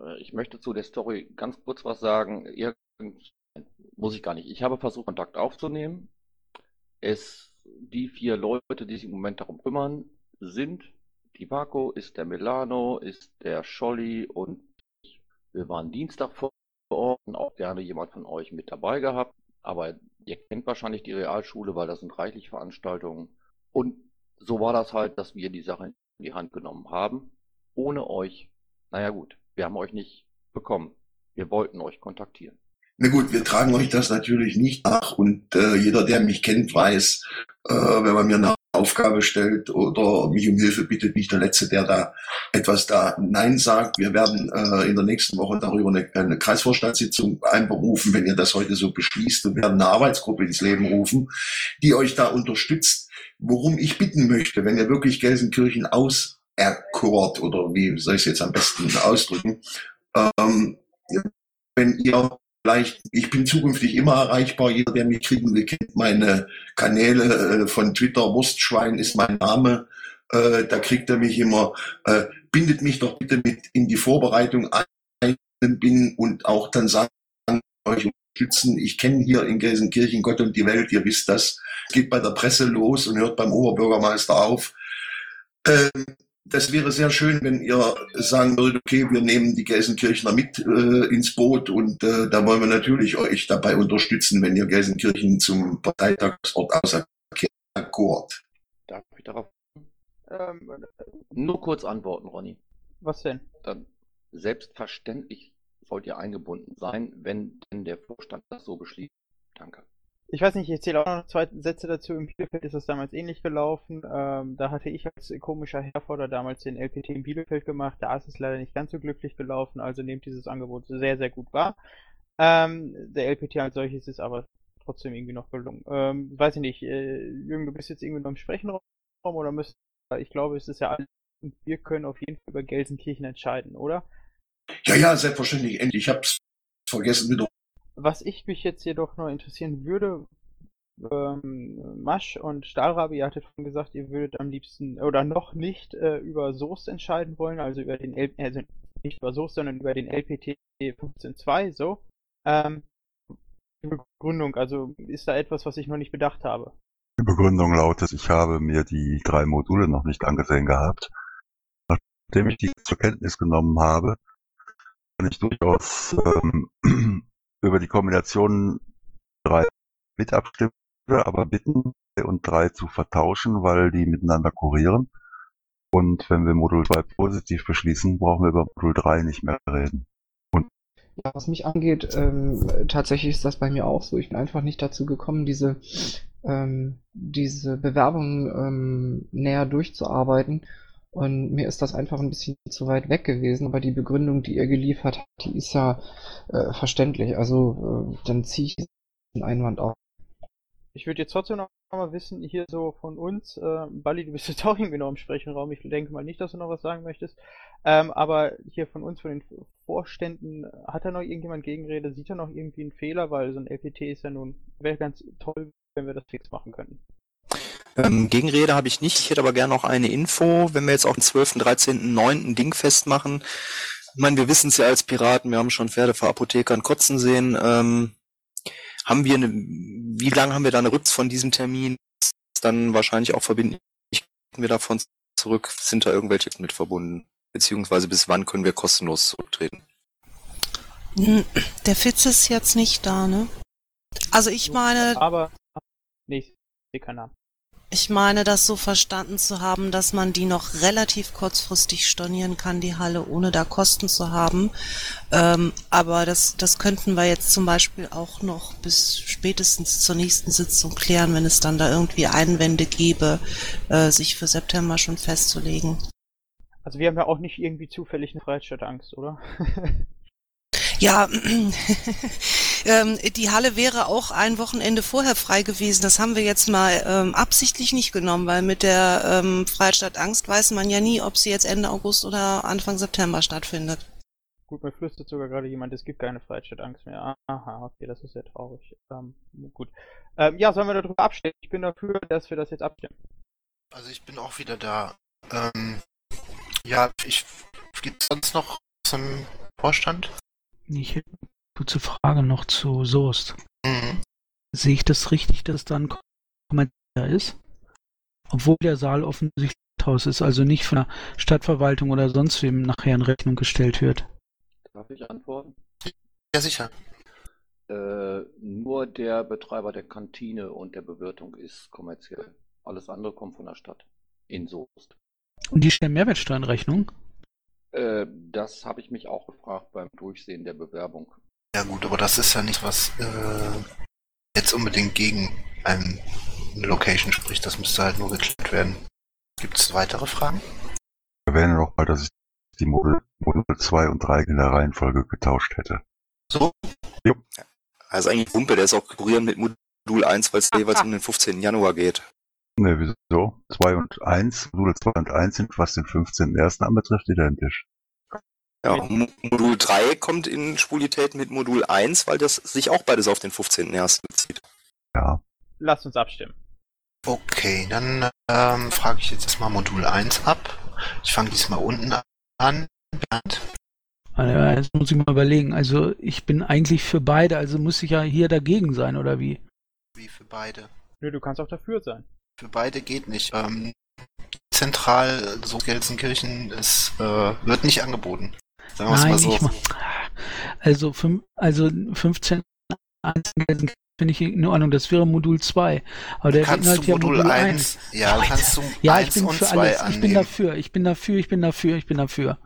Äh, Ich möchte zu der Story ganz kurz was sagen. Irgend muss ich gar nicht. Ich habe versucht, Kontakt aufzunehmen. Es, die vier Leute, die sich im Moment darum kümmern, sind die Marco, ist der Milano, ist der Scholli und ich. wir waren Dienstag vor Ort und auch gerne jemand von euch mit dabei gehabt. Aber ihr kennt wahrscheinlich die Realschule, weil das sind reichlich Veranstaltungen. Und so war das halt, dass wir die Sache in die Hand genommen haben. Ohne euch. Naja gut, wir haben euch nicht bekommen. Wir wollten euch kontaktieren. Na gut, wir tragen euch das natürlich nicht nach und äh, jeder, der mich kennt, weiß, äh, wenn man mir eine Aufgabe stellt oder mich um Hilfe bittet, bin ich der Letzte, der da etwas da Nein sagt. Wir werden äh, in der nächsten Woche darüber eine, eine Kreisvorstandssitzung einberufen, wenn ihr das heute so beschließt und werden eine Arbeitsgruppe ins Leben rufen, die euch da unterstützt. Worum ich bitten möchte, wenn ihr wirklich Gelsenkirchen auserkort oder wie soll ich es jetzt am besten ausdrücken, ähm, wenn ihr vielleicht, ich bin zukünftig immer erreichbar, jeder, der mich kriegen will, kennt meine Kanäle äh, von Twitter, Wurstschwein ist mein Name, äh, da kriegt er mich immer, äh, bindet mich doch bitte mit in die Vorbereitung ein, bin und auch dann sagen, euch unterstützen. Ich kenne hier in Gelsenkirchen Gott und die Welt, ihr wisst das. Geht bei der Presse los und hört beim Oberbürgermeister auf. Ähm, das wäre sehr schön, wenn ihr sagen würdet, okay, wir nehmen die Gelsenkirchner mit äh, ins Boot und äh, da wollen wir natürlich euch dabei unterstützen, wenn ihr Gelsenkirchen zum Parteitagsort auserkort. Darf ich darauf ähm, nur kurz antworten, Ronny? Was denn? Dann selbstverständlich sollt ihr eingebunden sein, wenn denn der Vorstand das so beschließt. Danke. Ich weiß nicht, ich erzähle auch noch zwei Sätze dazu. Im Bielefeld ist das damals ähnlich gelaufen. Ähm, da hatte ich als komischer Herforder damals den LPT in Bielefeld gemacht. Da ist es leider nicht ganz so glücklich gelaufen, also nehmt dieses Angebot sehr, sehr gut wahr. Ähm, der LPT als solches ist aber trotzdem irgendwie noch gelungen. Ähm, weiß ich nicht, äh, Jürgen, du bist jetzt irgendwie noch im Sprechenraum oder müssen, ich glaube, es ist ja alles, wir können auf jeden Fall über Gelsenkirchen entscheiden, oder? Ja, ja, selbstverständlich. Endlich. Ich hab's vergessen wieder. Was ich mich jetzt jedoch noch interessieren würde, ähm, Masch und Stahlrabe, ihr hattet schon gesagt, ihr würdet am liebsten oder noch nicht äh, über Soest entscheiden wollen, also über den L also nicht über Soest, sondern über den LPT 15.2, so. Ähm, die Begründung, also ist da etwas, was ich noch nicht bedacht habe? Die Begründung lautet, ich habe mir die drei Module noch nicht angesehen gehabt. Nachdem ich die zur Kenntnis genommen habe, kann ich durchaus ähm, über die Kombination drei mit abstimmen, aber bitten, und drei zu vertauschen, weil die miteinander kurieren. Und wenn wir Modul 2 positiv beschließen, brauchen wir über Modul 3 nicht mehr reden. Und Ja, was mich angeht, ähm, tatsächlich ist das bei mir auch so. Ich bin einfach nicht dazu gekommen, diese, ähm, diese Bewerbung ähm, näher durchzuarbeiten. Und mir ist das einfach ein bisschen zu weit weg gewesen. Aber die Begründung, die ihr geliefert habt, die ist ja äh, verständlich. Also äh, dann ziehe ich den Einwand auf. Ich würde jetzt trotzdem noch mal wissen, hier so von uns, äh, Bali, du bist jetzt auch irgendwie noch im Sprechenraum, ich denke mal nicht, dass du noch was sagen möchtest, ähm, aber hier von uns, von den Vorständen, hat da noch irgendjemand Gegenrede, sieht da noch irgendwie einen Fehler, weil so ein LPT ist ja nun, wäre ganz toll, wenn wir das fix machen könnten. Ähm, Gegenrede habe ich nicht. Ich hätte aber gerne noch eine Info, wenn wir jetzt auch den 12., 13., 9. Ding festmachen. Ich meine, wir wissen es ja als Piraten, wir haben schon Pferde vor Apothekern kotzen sehen. Ähm, haben wir eine, wie lange haben wir da eine Rücks von diesem Termin? Ist dann wahrscheinlich auch verbinden wir davon zurück? Sind da irgendwelche mit verbunden? Beziehungsweise bis wann können wir kostenlos zurücktreten? Der Fitz ist jetzt nicht da, ne? Also ich meine, Aber, nee, ich sehe keinen Namen. Ich meine, das so verstanden zu haben, dass man die noch relativ kurzfristig stornieren kann, die Halle, ohne da Kosten zu haben. Ähm, aber das, das könnten wir jetzt zum Beispiel auch noch bis spätestens zur nächsten Sitzung klären, wenn es dann da irgendwie Einwände gäbe, äh, sich für September schon festzulegen. Also wir haben ja auch nicht irgendwie zufällig eine Freiheitsstadtangst, oder? (laughs) Ja, (clears throat) ähm, die Halle wäre auch ein Wochenende vorher frei gewesen. Das haben wir jetzt mal ähm, absichtlich nicht genommen, weil mit der ähm, Freistadt Angst weiß man ja nie, ob sie jetzt Ende August oder Anfang September stattfindet. Gut, mir flüstert sogar gerade jemand, es gibt keine Freiheitsstadtangst mehr. Aha, okay, das ist ja traurig. Ähm, gut. Ähm, ja, sollen wir darüber abstimmen? Ich bin dafür, dass wir das jetzt abstimmen. Also ich bin auch wieder da. Ähm, ja, ich gibt sonst noch zum Vorstand? Ich hätte eine kurze Frage noch zu Soest. Mhm. Sehe ich das richtig, dass dann Kommentar ist? Obwohl der Saal offensichtlich Haus ist, also nicht von der Stadtverwaltung oder sonst wem nachher in Rechnung gestellt wird. Darf ich antworten? Ja, sicher. Äh, nur der Betreiber der Kantine und der Bewirtung ist kommerziell. Alles andere kommt von der Stadt. In Soest. Und die stellen Mehrwertsteuer in Rechnung? Äh, das habe ich mich auch gefragt beim Durchsehen der Bewerbung. Ja gut, aber das ist ja nicht was äh, jetzt unbedingt gegen eine Location spricht. Das müsste halt nur geklärt werden. Gibt es weitere Fragen? Erwähne noch mal, dass ich die Modul, Modul 2 und 3 in der Reihenfolge getauscht hätte. So? Jo. Also eigentlich Wumpe, der ist auch konkurrierend mit Modul 1, weil es jeweils um den 15. Januar geht. Ne, wieso? 2 und 1, Modul 2 und 1 sind, was den 15.01. anbetrifft, identisch. Ja, Mo- Modul 3 kommt in Spulität mit Modul 1, weil das sich auch beides auf den 15.01. bezieht. Ja. Lasst uns abstimmen. Okay, dann ähm, frage ich jetzt erstmal Modul 1 ab. Ich fange diesmal unten an. Bernd? Also, Jetzt muss ich mal überlegen. Also ich bin eigentlich für beide, also muss ich ja hier dagegen sein, oder wie? Wie für beide? Nö, du kannst auch dafür sein. Für beide geht nicht. Ähm, zentral, so Gelsenkirchen, es äh, wird nicht angeboten. Sagen wir es Nein, mal so. also, fünf, also 15 finde ich in Ordnung, das wäre Modul 2. Aber der Kannst beinhaltet du ja Modul 1 ja, kannst du ja, ich 1 bin und für 2 alles. Ich bin annehmen. dafür, ich bin dafür, ich bin dafür, ich bin dafür.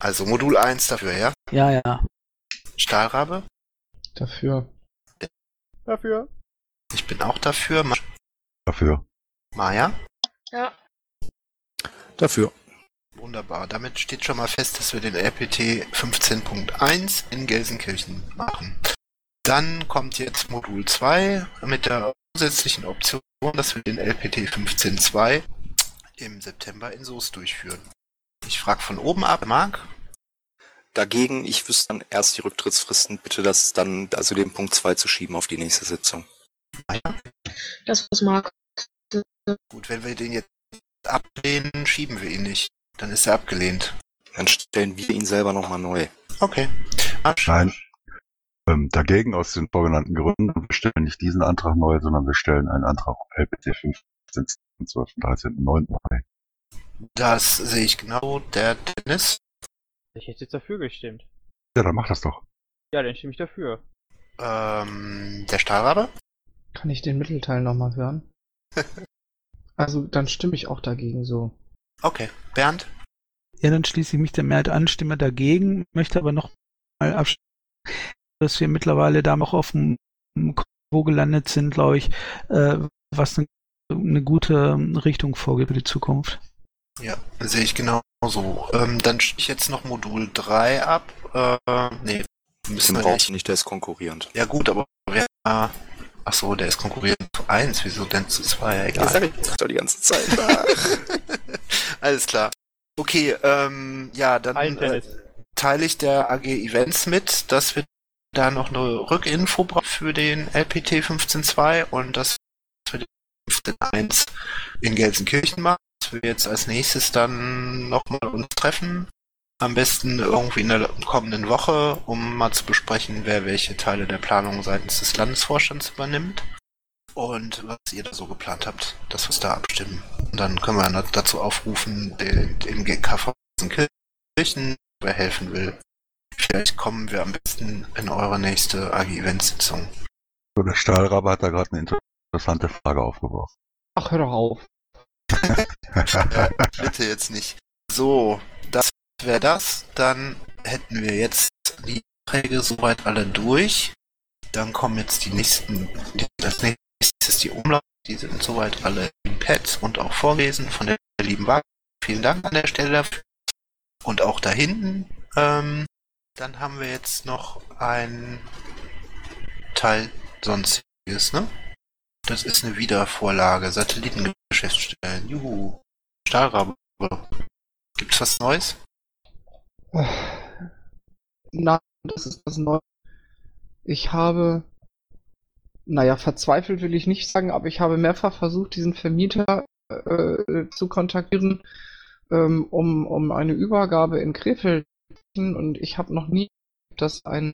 Also Modul 1 dafür, ja? Ja, ja. Stahlrabe? Dafür. Dafür. Ich bin auch dafür. Dafür. Maja? Ja. Dafür. Wunderbar. Damit steht schon mal fest, dass wir den RPT 15.1 in Gelsenkirchen machen. Dann kommt jetzt Modul 2 mit der zusätzlichen Option, dass wir den LPT 15.2 im September in Soest durchführen. Ich frage von oben ab, Marc? Dagegen, ich wüsste dann erst die Rücktrittsfristen, bitte das dann, also den Punkt 2 zu schieben auf die nächste Sitzung. Das was Marc. Gut, wenn wir den jetzt ablehnen, schieben wir ihn nicht. Dann ist er abgelehnt. Dann stellen wir ihn selber nochmal neu. Okay. Nein. Ähm, dagegen aus den vorgenannten Gründen, wir stellen nicht diesen Antrag neu, sondern wir stellen einen Antrag auf LPT 15, 12, 13, 9 neu. Das sehe ich genau. Der Dennis? Ich hätte jetzt dafür gestimmt. Ja, dann mach das doch. Ja, dann stimme ich dafür. Ähm, der Stahlrabe? Kann ich den Mittelteil nochmal hören? (laughs) also, dann stimme ich auch dagegen so. Okay. Bernd? Ja, dann schließe ich mich der Mehrheit an, stimme dagegen, möchte aber noch mal abschließen, dass wir mittlerweile da noch auf dem Niveau gelandet sind, glaube ich, äh, was eine, eine gute Richtung vorgibt für die Zukunft. Ja, sehe ich genauso. Ähm, dann stehe ich jetzt noch Modul 3 ab. Äh, nee, müssen wir brauchst nicht. du nicht, der ist konkurrierend. Ja gut, aber wer... Äh, ach so, der ist konkurrierend zu 1. Wieso denn zu 2? Ja, egal. Das sag ich doch die ganze Zeit. (laughs) Alles klar. Okay, ähm, ja, dann äh, teile ich der AG Events mit, dass wir da noch eine Rückinfo brauchen für den LPT 15.2 und dass wir den 15.1 in Gelsenkirchen machen. Dass wir jetzt als nächstes dann nochmal uns treffen. Am besten irgendwie in der kommenden Woche, um mal zu besprechen, wer welche Teile der Planung seitens des Landesvorstands übernimmt. Und was ihr da so geplant habt, dass wir es da abstimmen. Und dann können wir noch dazu aufrufen, den, den GKV Kirchen, wer helfen will. Vielleicht kommen wir am besten in eure nächste AG-Event-Sitzung. So, der Stahlrabe hat da gerade eine interessante Frage aufgeworfen. Ach, hör doch auf. Ja, (laughs) bitte jetzt nicht. So, das wäre das. Dann hätten wir jetzt die Anträge soweit alle durch. Dann kommen jetzt die nächsten, die, das nächste ist die Umlauf. Die sind soweit alle im Pad und auch vorgelesen von der lieben Wagen. Vielen Dank an der Stelle dafür. Und auch da hinten. Ähm, dann haben wir jetzt noch ein Teil Sonstiges, ne? Das ist eine Wiedervorlage. Satellitengeschäftsstellen. Juhu. Stahlrabe. Gibt's was Neues? Nein, das ist das Neue. Ich habe, naja, verzweifelt will ich nicht sagen, aber ich habe mehrfach versucht, diesen Vermieter äh, zu kontaktieren, ähm, um, um eine Übergabe in Krefeld und ich habe noch nie, dass ein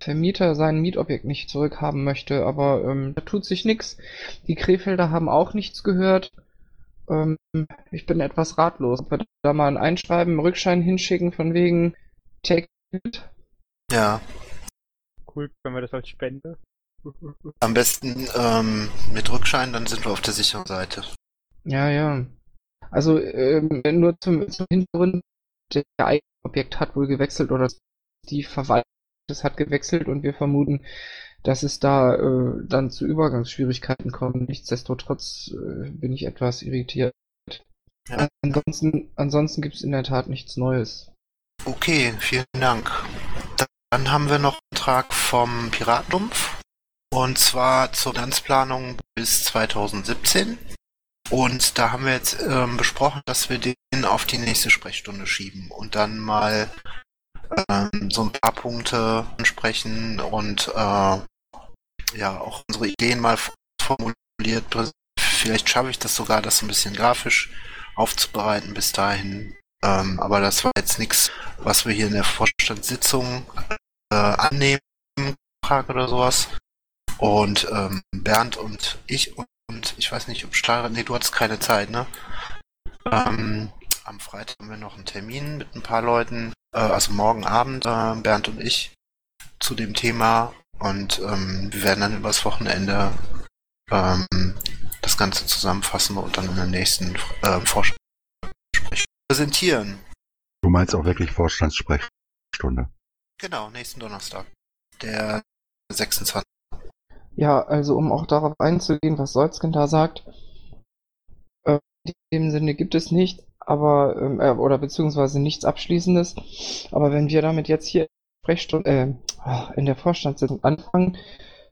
Vermieter sein Mietobjekt nicht zurückhaben möchte, aber ähm, da tut sich nichts. Die Krefelder haben auch nichts gehört. Ähm, ich bin etwas ratlos. Ob wir da mal ein Einschreiben, einen Rückschein hinschicken von wegen Take it? Ja, Cool, können wir das als Spende? am besten ähm, mit Rückschein, dann sind wir auf der sicheren Seite. Ja, ja. Also ähm, nur zum, zum Hintergrund, der Objekt hat wohl gewechselt oder die Verwaltung das hat gewechselt und wir vermuten, dass es da äh, dann zu Übergangsschwierigkeiten kommt. Nichtsdestotrotz äh, bin ich etwas irritiert. Ja. Ansonsten, ansonsten gibt es in der Tat nichts Neues. Okay, vielen Dank. Dann haben wir noch einen Antrag vom Piratenlumpf. Und zwar zur Finanzplanung bis 2017. Und da haben wir jetzt ähm, besprochen, dass wir den auf die nächste Sprechstunde schieben und dann mal ähm, so ein paar Punkte ansprechen und äh, ja auch unsere Ideen mal formuliert. Vielleicht schaffe ich das sogar, das ein bisschen grafisch aufzubereiten bis dahin. Ähm, aber das war jetzt nichts, was wir hier in der Vorstandssitzung äh, annehmen oder sowas. Und ähm, Bernd und ich und, und ich weiß nicht, ob Stahlrad, nee, du hattest keine Zeit, ne? Ähm, am Freitag haben wir noch einen Termin mit ein paar Leuten, also morgen Abend, äh, Bernd und ich, zu dem Thema. Und ähm, wir werden dann übers Wochenende ähm, das Ganze zusammenfassen und dann in der nächsten äh, Vorstellung präsentieren. Du meinst auch wirklich Vorstandssprechstunde. Genau, nächsten Donnerstag. Der 26. Ja, also um auch darauf einzugehen, was Solzgen da sagt, äh, in dem Sinne gibt es nicht, aber ähm, äh, oder beziehungsweise nichts Abschließendes. Aber wenn wir damit jetzt hier äh, in der Vorstandssitzung anfangen,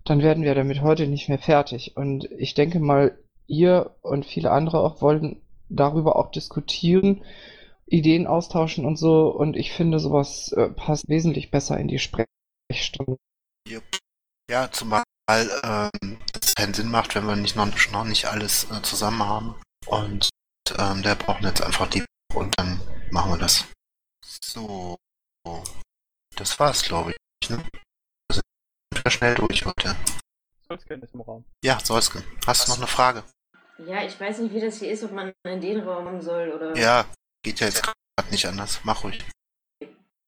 dann werden wir damit heute nicht mehr fertig. Und ich denke mal, ihr und viele andere auch wollen darüber auch diskutieren, Ideen austauschen und so. Und ich finde, sowas äh, passt wesentlich besser in die Sprechstunde. Ja, zumal ähm, das keinen Sinn macht, wenn wir nicht noch, noch nicht alles äh, zusammen haben. Und ähm, der braucht jetzt einfach die und dann machen wir das. So. Das war's, glaube ich. Ne? Wir sind schnell durch heute. Solsken ist im Raum. Ja, Solsken. Hast du noch eine Frage? Ja, ich weiß nicht, wie das hier ist, ob man in den Raum soll oder. Ja, geht ja jetzt gerade nicht anders. Mach ruhig.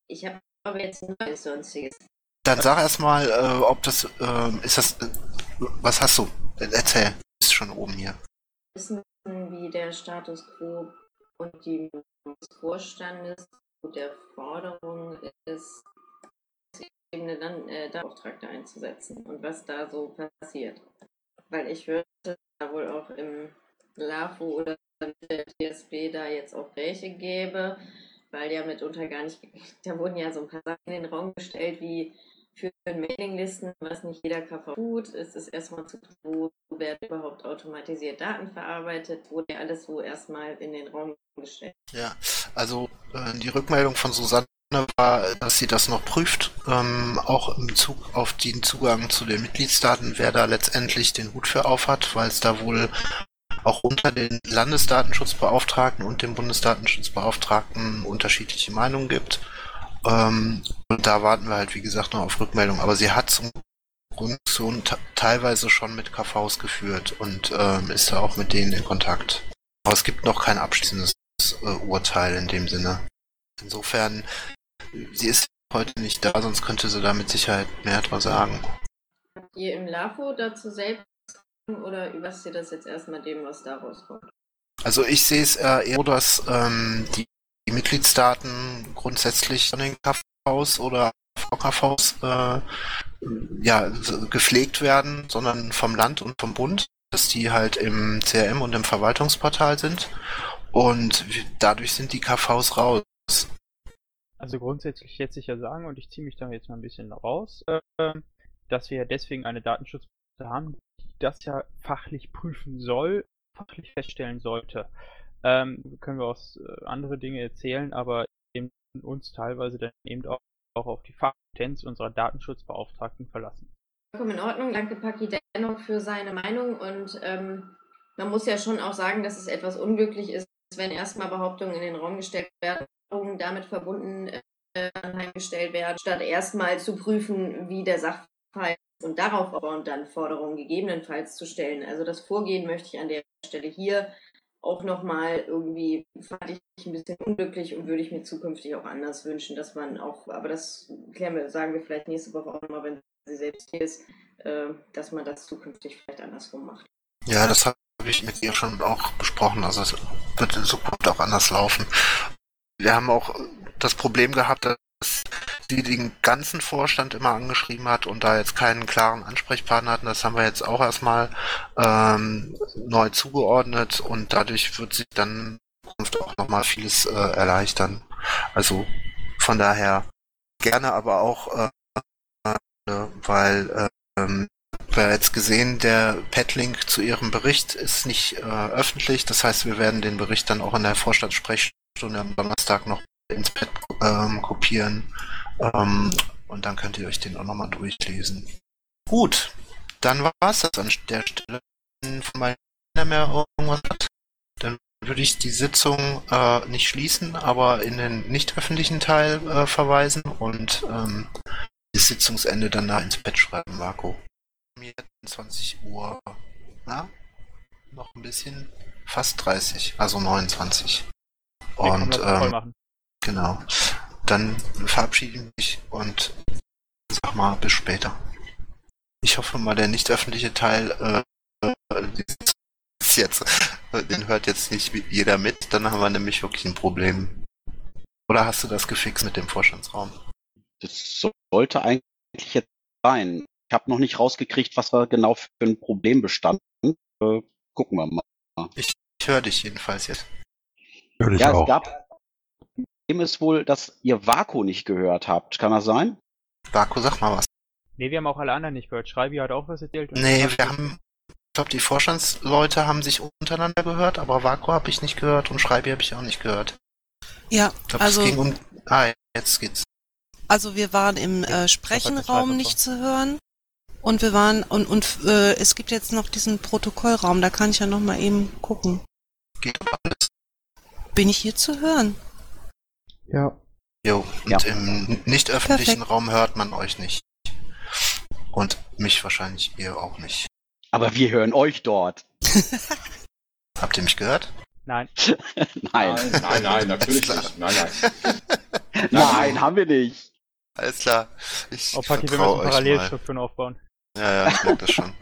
Ich habe aber jetzt ein neues sonstiges. Dann sag erstmal, äh, ob das, äh, ist das, äh, was hast du? Erzähl. Ist schon oben hier. Wissen, wie der Status quo und die des Vorstandes und der Forderung ist, Ebene dann äh, da Beauftragte einzusetzen und was da so passiert. Weil ich hörte da wohl auch im LAFO oder der TSB da jetzt auch welche gäbe, weil ja mitunter gar nicht, (laughs) da wurden ja so ein paar Sachen in den Raum gestellt, wie für Mailinglisten, was nicht jeder KV tut, ist es erstmal zu wo werden überhaupt automatisiert Daten verarbeitet, wurde alles so erstmal in den Raum gestellt. Ja, also äh, die Rückmeldung von Susanne war, dass sie das noch prüft, ähm, auch im Bezug auf den Zugang zu den Mitgliedsdaten, wer da letztendlich den Hut für auf hat, weil es da wohl auch unter den Landesdatenschutzbeauftragten und dem Bundesdatenschutzbeauftragten unterschiedliche Meinungen gibt. Ähm, und da warten wir halt, wie gesagt, noch auf Rückmeldung. Aber sie hat zum Grundfunktion teilweise schon mit KVs geführt und ähm, ist da auch mit denen in Kontakt. Aber es gibt noch kein abschließendes äh, Urteil in dem Sinne. Insofern, sie ist heute nicht da, sonst könnte sie da mit Sicherheit mehr drüber sagen. Habt ihr im LAFO dazu selbst oder überlasst ihr das jetzt erstmal dem, was da rauskommt? Also ich sehe es eher so, dass ähm, die, die Mitgliedsdaten grundsätzlich von den KVs oder VKVs äh, ja, gepflegt werden, sondern vom Land und vom Bund, dass die halt im CRM und im Verwaltungsportal sind. Und dadurch sind die KVs raus. Also grundsätzlich jetzt sicher sagen, und ich ziehe mich da jetzt mal ein bisschen raus, äh, dass wir ja deswegen eine Datenschutzbehörde haben, die das ja fachlich prüfen soll, fachlich feststellen sollte. Ähm, können wir auch äh, andere Dinge erzählen, aber uns teilweise dann eben auch, auch auf die Fachkompetenz unserer Datenschutzbeauftragten verlassen. Vollkommen in Ordnung. Danke, Paki, dennoch für seine Meinung. Und ähm, man muss ja schon auch sagen, dass es etwas unglücklich ist, wenn erstmal Behauptungen in den Raum gestellt werden, damit verbunden, äh, gestellt werden, statt erstmal zu prüfen, wie der Sachverhalt ist und darauf aufbauend dann Forderungen gegebenenfalls zu stellen. Also das Vorgehen möchte ich an der Stelle hier auch nochmal irgendwie fand ich ein bisschen unglücklich und würde ich mir zukünftig auch anders wünschen, dass man auch, aber das klären wir, sagen wir vielleicht nächste Woche auch nochmal, wenn sie selbst hier ist, äh, dass man das zukünftig vielleicht andersrum macht. Ja, das habe ich mit ihr schon auch besprochen. Also es wird in Zukunft auch anders laufen. Wir haben auch das Problem gehabt, dass sie den ganzen Vorstand immer angeschrieben hat und da jetzt keinen klaren Ansprechpartner hatten. Das haben wir jetzt auch erstmal ähm, neu zugeordnet und dadurch wird sich dann auch nochmal vieles äh, erleichtern. Also von daher gerne aber auch, äh, weil ähm, wir jetzt gesehen, der Padlink zu Ihrem Bericht ist nicht äh, öffentlich. Das heißt, wir werden den Bericht dann auch in der Vorstandssprechstunde am Donnerstag noch ins Bett ähm, kopieren. Ähm, und dann könnt ihr euch den auch nochmal durchlesen. Gut, dann war es das an der Stelle. Wenn von meiner mehr irgendwas hat, dann würde ich die Sitzung äh, nicht schließen, aber in den nicht öffentlichen Teil äh, verweisen und ähm, das Sitzungsende danach ins Bett schreiben, Marco. 20 Uhr, na? Noch ein bisschen, fast 30, also 29. Und ähm, genau. Dann verabschiede ich mich und sag mal bis später. Ich hoffe mal, der nicht öffentliche Teil äh, ist jetzt, den hört jetzt nicht jeder mit, dann haben wir nämlich wirklich ein Problem. Oder hast du das gefixt mit dem Vorstandsraum? Das sollte eigentlich jetzt sein. Ich habe noch nicht rausgekriegt, was da genau für ein Problem bestand. Äh, gucken wir mal. Ich, ich höre dich jedenfalls jetzt. Hör dich ja, auch. es gab. Problem ist wohl, dass ihr Vaku nicht gehört habt. Kann das sein? Vaku, sag mal was. Nee, wir haben auch alle anderen nicht gehört. Schreibi hat auch was erzählt. Nee, wir haben, ich glaube, die Vorstandsleute haben sich untereinander gehört, aber Vaku habe ich nicht gehört und Schreibi habe ich auch nicht gehört. Ja, Ich glaube, also, es ging um. Ah, jetzt geht's. also wir waren im äh, Sprechenraum nicht zu hören. Und wir waren, und, und äh, es gibt jetzt noch diesen Protokollraum, da kann ich ja noch mal eben gucken. Geht alles. Bin ich hier zu hören? Ja. Jo, und Ja. im nicht öffentlichen Perfekt. Raum hört man euch nicht. Und mich wahrscheinlich ihr auch nicht. Aber wir hören euch dort. (laughs) Habt ihr mich gehört? Nein. (laughs) Nein. Nein, nein, nein, natürlich nicht. Nein, (laughs) nein. Nein, haben wir nicht. Alles klar. Ich Oh, Paki, wir vertraue müssen euch Parallelstrukturen aufbauen. Ja, ja, ich merke das schon.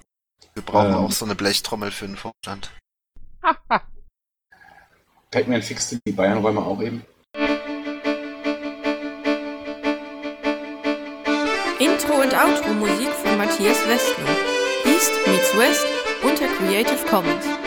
Wir brauchen Ähm. auch so eine Blechtrommel für den Vorstand. Pac-Man fixte die Bayernräume auch eben. Intro und Outro Musik von Matthias Westner. East meets West unter Creative Commons.